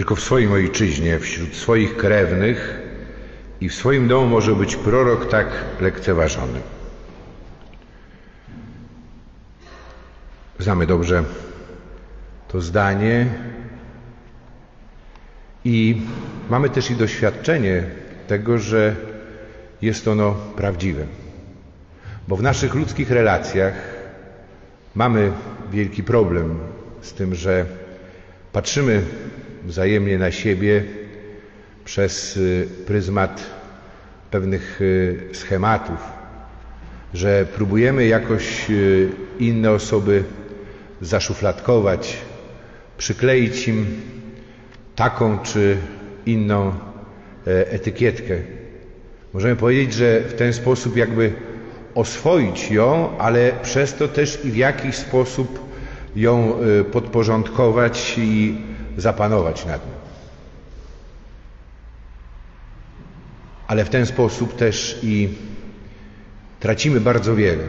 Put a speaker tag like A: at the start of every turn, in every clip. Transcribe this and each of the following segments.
A: Tylko w swoim ojczyźnie, wśród swoich krewnych i w swoim domu może być prorok tak lekceważony. Znamy dobrze to zdanie i mamy też i doświadczenie tego, że jest ono prawdziwe. Bo w naszych ludzkich relacjach mamy wielki problem z tym, że patrzymy wzajemnie na siebie przez y, pryzmat pewnych y, schematów, że próbujemy jakoś y, inne osoby zaszufladkować, przykleić im taką czy inną e, etykietkę. Możemy powiedzieć, że w ten sposób jakby oswoić ją, ale przez to też i w jakiś sposób ją podporządkować i zapanować nad nią. Ale w ten sposób też i tracimy bardzo wiele,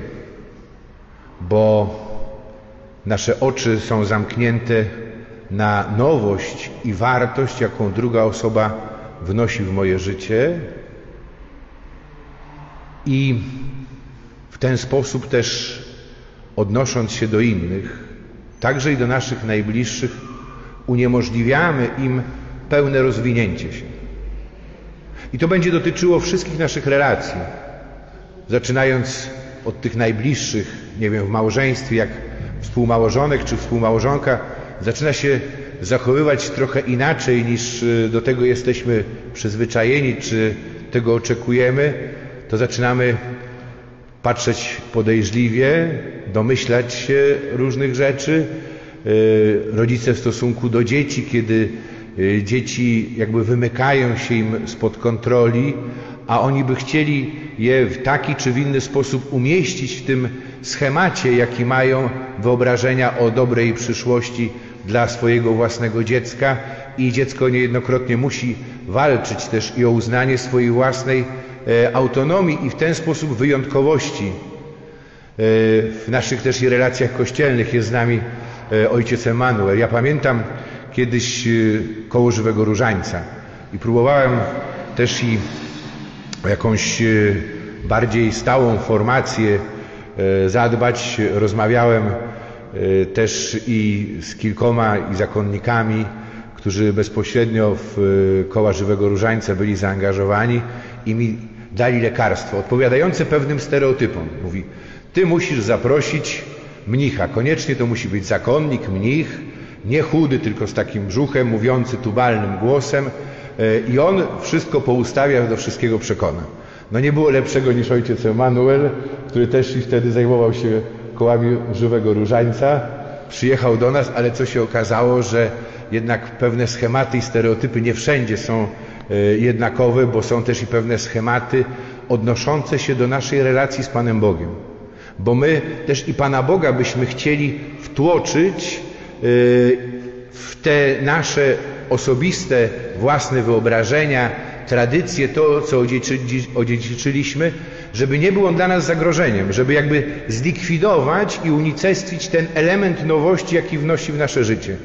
A: bo nasze oczy są zamknięte na nowość i wartość, jaką druga osoba wnosi w moje życie, i w ten sposób też odnosząc się do innych, także i do naszych najbliższych, uniemożliwiamy im pełne rozwinięcie się. I to będzie dotyczyło wszystkich naszych relacji, zaczynając od tych najbliższych, nie wiem, w małżeństwie, jak współmałżonek czy współmałżonka zaczyna się zachowywać trochę inaczej niż y, do tego jesteśmy przyzwyczajeni, czy tego oczekujemy, to zaczynamy patrzeć podejrzliwie, domyślać się różnych rzeczy. Y, rodzice w stosunku do dzieci, kiedy y, dzieci jakby wymykają się im spod kontroli, a oni by chcieli je w taki czy w inny sposób umieścić w tym schemacie, jaki mają wyobrażenia o dobrej przyszłości dla swojego własnego dziecka i dziecko niejednokrotnie musi walczyć też i o uznanie swojej własnej e, autonomii i w ten sposób wyjątkowości. E, w naszych też i relacjach kościelnych jest z nami e, ojciec Emanuel. Ja pamiętam kiedyś koło żywego różańca i próbowałem też i jakąś bardziej stałą formację zadbać. Rozmawiałem E, też i z kilkoma i zakonnikami, którzy bezpośrednio w e, koła żywego różańca byli zaangażowani i mi dali lekarstwo odpowiadające pewnym stereotypom. Mówi, ty musisz zaprosić mnicha, koniecznie to musi być zakonnik, mnich, nie chudy, tylko z takim brzuchem, mówiący tubalnym głosem e, i on wszystko poustawia, do wszystkiego przekona. No nie było lepszego niż ojciec Emanuel, który też i wtedy zajmował się kołami żywego różańca, przyjechał do nas, ale co się okazało, że jednak pewne schematy i stereotypy nie wszędzie są e, jednakowe, bo są też i pewne schematy odnoszące się do naszej relacji z Panem Bogiem. Bo my też i Pana Boga byśmy chcieli wtłoczyć e, w te nasze osobiste, własne wyobrażenia, tradycje, to, co odziedziczyliśmy, żeby nie był on dla nas zagrożeniem, żeby jakby zlikwidować i unicestwić ten element nowości, jaki wnosi w nasze życie.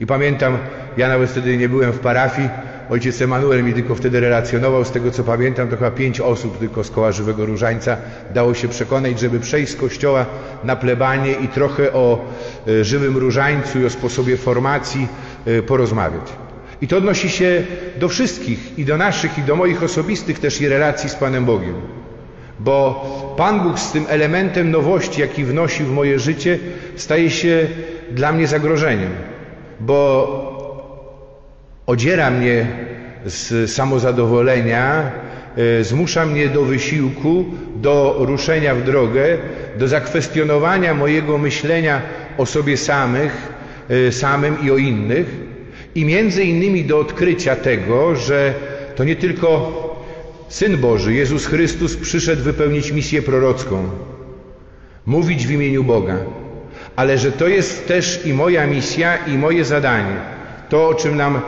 A: I pamiętam, ja nawet wtedy nie byłem w parafii, ojciec Emanuel mi tylko wtedy relacjonował, z tego co pamiętam, to chyba pięć osób tylko z koła Żywego Różańca dało się przekonać, żeby przejść z kościoła na plebanie i trochę o e, Żywym Różańcu i o sposobie formacji e, porozmawiać. I to odnosi się do wszystkich, i do naszych, i do moich osobistych też i relacji z Panem Bogiem. Bo Pan Bóg z tym elementem nowości, jaki wnosi w moje życie, staje się dla mnie zagrożeniem, bo odziera mnie z samozadowolenia, e, zmusza mnie do wysiłku, do ruszenia w drogę, do zakwestionowania mojego myślenia o sobie samych, e, samym i o innych i między innymi do odkrycia tego, że to nie tylko Syn Boży, Jezus Chrystus, przyszedł wypełnić misję prorocką, mówić w imieniu Boga, ale że to jest też i moja misja, i moje zadanie. To, o czym nam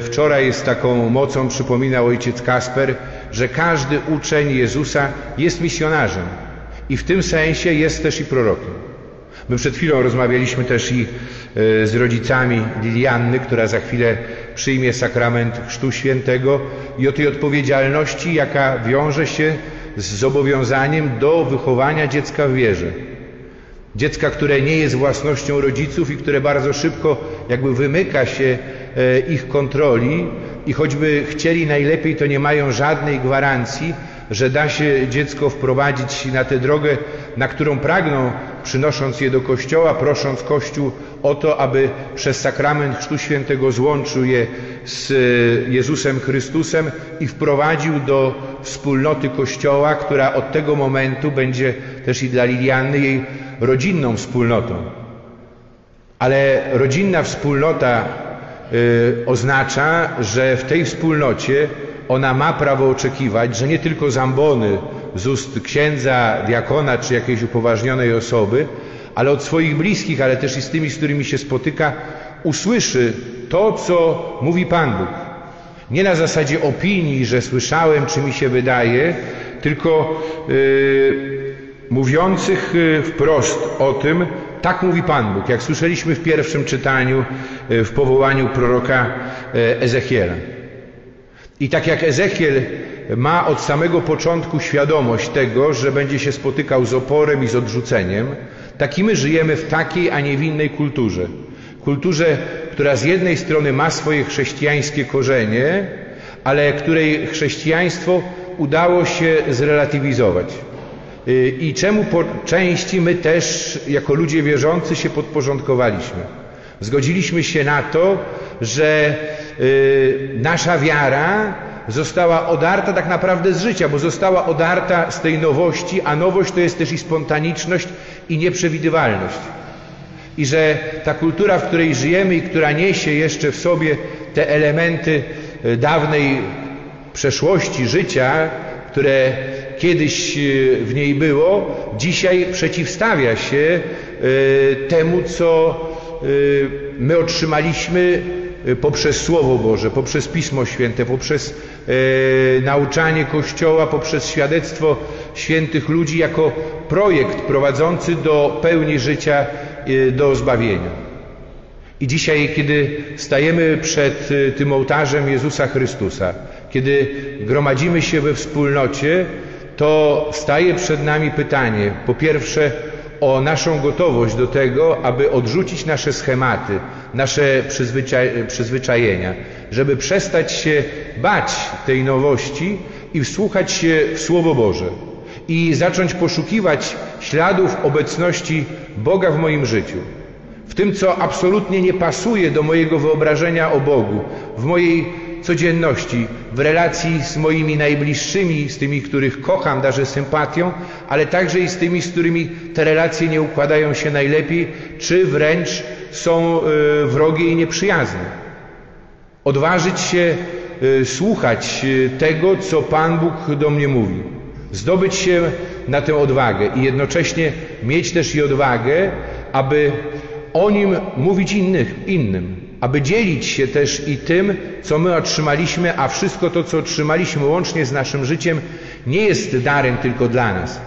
A: wczoraj z taką mocą przypominał ojciec Kasper, że każdy uczeń Jezusa jest misjonarzem i w tym sensie jest też i prorokiem. My przed chwilą rozmawialiśmy też i e, z rodzicami Lilianny, która za chwilę przyjmie sakrament Chrztu Świętego i o tej odpowiedzialności, jaka wiąże się z zobowiązaniem do wychowania dziecka w wierze. Dziecka, które nie jest własnością rodziców i które bardzo szybko jakby wymyka się e, ich kontroli i choćby chcieli najlepiej, to nie mają żadnej gwarancji, że da się dziecko wprowadzić na tę drogę, na którą pragną, przynosząc je do Kościoła, prosząc Kościół o to, aby przez sakrament Chrztu Świętego złączył je z Jezusem Chrystusem i wprowadził do wspólnoty Kościoła, która od tego momentu będzie też i dla Liliany jej rodzinną wspólnotą. Ale rodzinna wspólnota oznacza, że w tej wspólnocie ona ma prawo oczekiwać, że nie tylko zambony z ust księdza, diakona czy jakiejś upoważnionej osoby, ale od swoich bliskich, ale też i z tymi, z którymi się spotyka, usłyszy to, co mówi Pan Bóg. Nie na zasadzie opinii, że słyszałem, czy mi się wydaje, tylko yy, mówiących y, wprost o tym, tak mówi Pan Bóg, jak słyszeliśmy w pierwszym czytaniu y, w powołaniu proroka y, Ezechiela. I tak jak Ezechiel ma od samego początku świadomość tego, że będzie się spotykał z oporem i z odrzuceniem, tak i my żyjemy w takiej, a nie w innej kulturze. Kulturze, która z jednej strony ma swoje chrześcijańskie korzenie, ale której chrześcijaństwo udało się zrelatywizować. Y, I czemu po części my też, jako ludzie wierzący, się podporządkowaliśmy. Zgodziliśmy się na to, że y, nasza wiara została odarta tak naprawdę z życia, bo została odarta z tej nowości, a nowość to jest też i spontaniczność i nieprzewidywalność. I że ta kultura, w której żyjemy i która niesie jeszcze w sobie te elementy y, dawnej przeszłości życia, które kiedyś y, w niej było, dzisiaj przeciwstawia się temu, co my otrzymaliśmy poprzez Słowo Boże, poprzez Pismo Święte, poprzez e, nauczanie Kościoła, poprzez świadectwo świętych ludzi jako projekt prowadzący do pełni życia, e, do zbawienia. I dzisiaj, kiedy stajemy przed tym ołtarzem Jezusa Chrystusa, kiedy gromadzimy się we wspólnocie, to staje przed nami pytanie, po pierwsze, o naszą gotowość do tego, aby odrzucić nasze schematy, nasze przyzwyczajenia, żeby przestać się bać tej nowości i wsłuchać się w Słowo Boże i zacząć poszukiwać śladów obecności Boga w moim życiu. W tym, co absolutnie nie pasuje do mojego wyobrażenia o Bogu, w mojej codzienności, w relacji z moimi najbliższymi, z tymi, których kocham, darzę sympatią, ale także i z tymi, z którymi te relacje nie układają się najlepiej, czy wręcz są e, wrogie i nieprzyjazne. Odważyć się e, słuchać e, tego, co Pan Bóg do mnie mówi. Zdobyć się na tę odwagę i jednocześnie mieć też i odwagę, aby o nim mówić innych, innym, aby dzielić się też i tym, co my otrzymaliśmy, a wszystko to, co otrzymaliśmy łącznie z naszym życiem, nie jest darem tylko dla nas.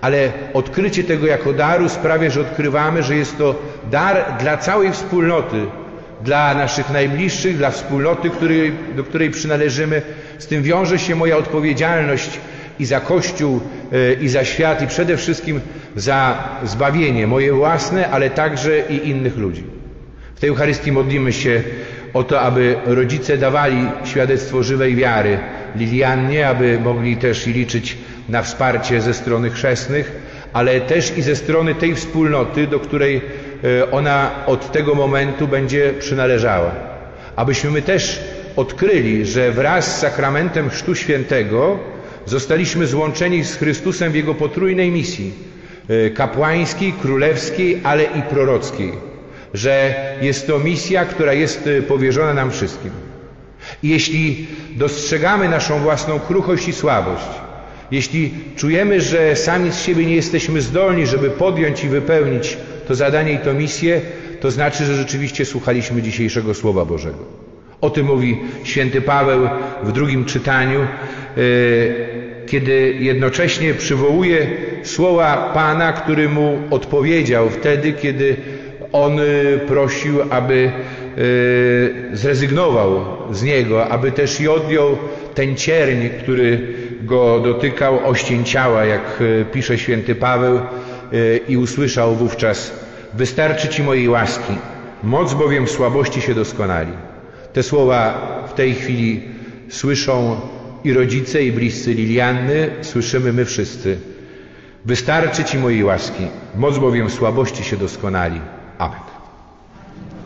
A: Ale odkrycie tego jako daru sprawia, że odkrywamy, że jest to dar dla całej wspólnoty, dla naszych najbliższych, dla wspólnoty, której, do której przynależymy. Z tym wiąże się moja odpowiedzialność i za Kościół, e, i za świat, i przede wszystkim za zbawienie moje własne, ale także i innych ludzi. W tej Eucharystii modlimy się o to, aby rodzice dawali świadectwo żywej wiary Liliannie, aby mogli też liczyć na wsparcie ze strony chrzestnych, ale też i ze strony tej wspólnoty, do której e, ona od tego momentu będzie przynależała. Abyśmy my też odkryli, że wraz z sakramentem Chrztu Świętego zostaliśmy złączeni z Chrystusem w Jego potrójnej misji e, kapłańskiej, królewskiej, ale i prorockiej że jest to misja, która jest y, powierzona nam wszystkim. Jeśli dostrzegamy naszą własną kruchość i słabość, jeśli czujemy, że sami z siebie nie jesteśmy zdolni, żeby podjąć i wypełnić to zadanie i to misję, to znaczy, że rzeczywiście słuchaliśmy dzisiejszego Słowa Bożego. O tym mówi święty Paweł w drugim czytaniu. Y, kiedy jednocześnie przywołuje słowa Pana, który mu odpowiedział wtedy, kiedy on prosił, aby zrezygnował z niego, aby też i odjął ten cierń, który go dotykał oścień ciała, jak pisze święty Paweł i usłyszał wówczas wystarczy Ci mojej łaski, moc bowiem w słabości się doskonali. Te słowa w tej chwili słyszą i rodzice, i bliscy Lilianny, słyszymy my wszyscy. Wystarczy Ci mojej łaski, moc bowiem w słabości się doskonali. Amen.